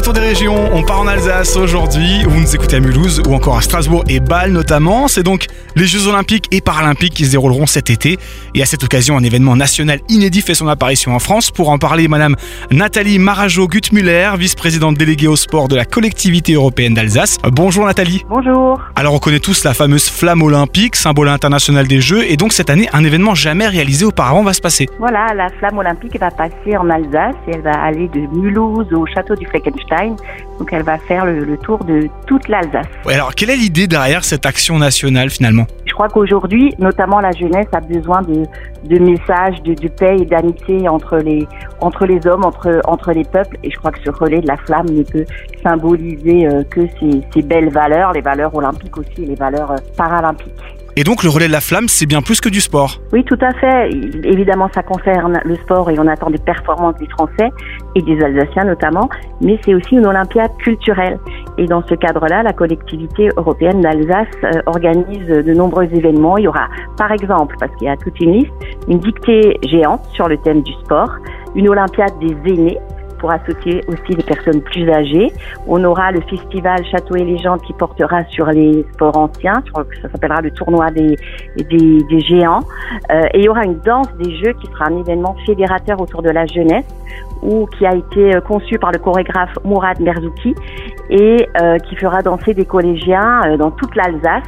le tour des régions, on part en Alsace aujourd'hui. Vous nous écoutez à Mulhouse ou encore à Strasbourg et Bâle notamment. C'est donc les Jeux Olympiques et Paralympiques qui se dérouleront cet été. Et à cette occasion, un événement national inédit fait son apparition en France. Pour en parler, Madame Nathalie Marajo-Gutmuller, vice-présidente déléguée au sport de la collectivité européenne d'Alsace. Bonjour Nathalie. Bonjour. Alors on connaît tous la fameuse flamme olympique, symbole international des Jeux. Et donc cette année, un événement jamais réalisé auparavant va se passer. Voilà, la flamme olympique va passer en Alsace et elle va aller de Mulhouse au château du Fleckenstein. Donc elle va faire le, tour de toute l'Alsace. alors quelle est l'idée derrière cette action nationale finalement? Je crois qu'aujourd'hui, notamment la jeunesse a besoin de, de messages de, paix et d'amitié entre les, entre les hommes, entre, entre les peuples. Et je crois que ce relais de la flamme ne peut symboliser euh, que ces, ces belles valeurs, les valeurs olympiques aussi, les valeurs euh, paralympiques. Et donc le relais de la flamme, c'est bien plus que du sport. Oui, tout à fait. Évidemment, ça concerne le sport et on attend des performances des Français et des Alsaciens notamment, mais c'est aussi une Olympiade culturelle. Et dans ce cadre-là, la collectivité européenne d'Alsace euh, organise de nombreux événements. Il y aura, par exemple, parce qu'il y a toute une liste, une dictée géante sur le thème du sport, une Olympiade des aînés pour associer aussi les personnes plus âgées. On aura le festival Château et Légende qui portera sur les sports anciens, ça s'appellera le tournoi des, des, géants. Euh, et il y aura une danse des jeux qui sera un événement fédérateur autour de la jeunesse ou qui a été euh, conçu par le chorégraphe Mourad Merzouki et euh, qui fera danser des collégiens dans toute l'Alsace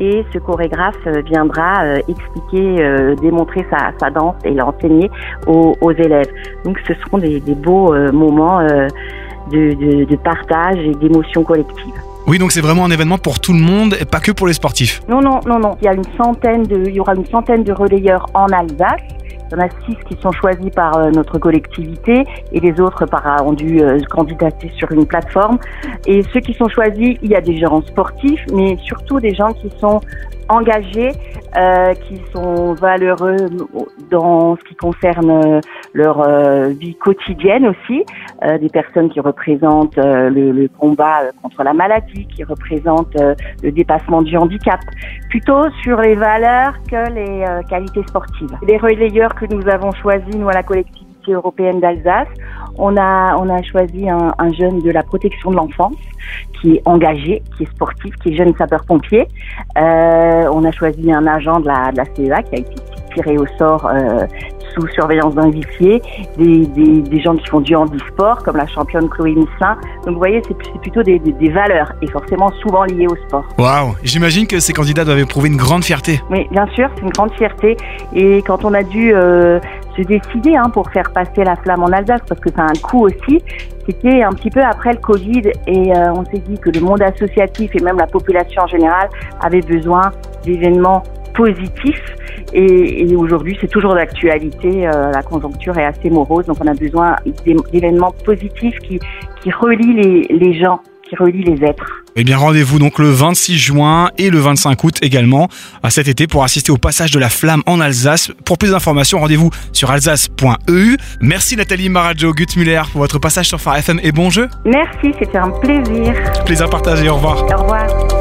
et ce chorégraphe euh, viendra euh, expliquer, euh, démontrer sa, sa danse et l'enseigner aux, aux, élèves. Donc ce seront des, des beaux moments de, de, de partage et d'émotion collective. Oui, donc c'est vraiment un événement pour tout le monde et pas que pour les sportifs. Non, non, non, non. Il y a une centaine de, il y aura une centaine de relayeurs en Alsace il y en a six qui sont choisis par euh, notre collectivité et les autres par, ont dû euh, candidater sur une plateforme. Et ceux qui sont choisis, il y a des gens sportifs, mais surtout des gens qui sont engagés, euh, qui sont valeureux dans ce qui concerne euh, leur euh, vie quotidienne aussi, euh, des personnes qui représentent le, le, combat contre la maladie, qui représentent le dépassement du handicap, plutôt sur les valeurs que les qualités sportives. Les relayeurs que nous avons choisis, nous à la collectivité européenne d'Alsace, on a, on a choisi un, un jeune de la protection de l'enfance qui est engagé, qui est sportif, qui est jeune sapeur-pompier. Euh, on a choisi un agent de la, de la CEA qui a été tiré au sort euh, sous surveillance d'un huissier, des, des, des, gens qui font du handisport, comme la championne Chloé Missin. Donc vous voyez, c'est plutôt des, des, valeurs, et forcément souvent liées au sport. Waouh J'imagine que ces candidats doivent éprouver une grande fierté. Oui, bien sûr, c'est une grande fierté. Et quand on a dû euh, se décider hein, pour faire passer la flamme en Alsace, parce que ça a un coût aussi, c'était un petit peu après le Covid, et euh, on s'est dit que le monde associatif et même la population en général avait besoin d'événements positifs et, aujourd'hui, c'est toujours d'actualité. Euh, la conjoncture est assez morose, donc on a besoin d'événements positifs qui, qui relient les, les gens qui relient les êtres. Eh bien, rendez-vous donc le 26 juin et le 25 août également à cet été pour assister au passage de la flamme en Alsace. Pour plus d'informations, rendez-vous sur alsace.eu. Merci Nathalie Marajo Gutmuller pour votre passage sur Phare FM et bon jeu. Merci, c'était un plaisir. Plaisir partagé, au revoir. Au revoir.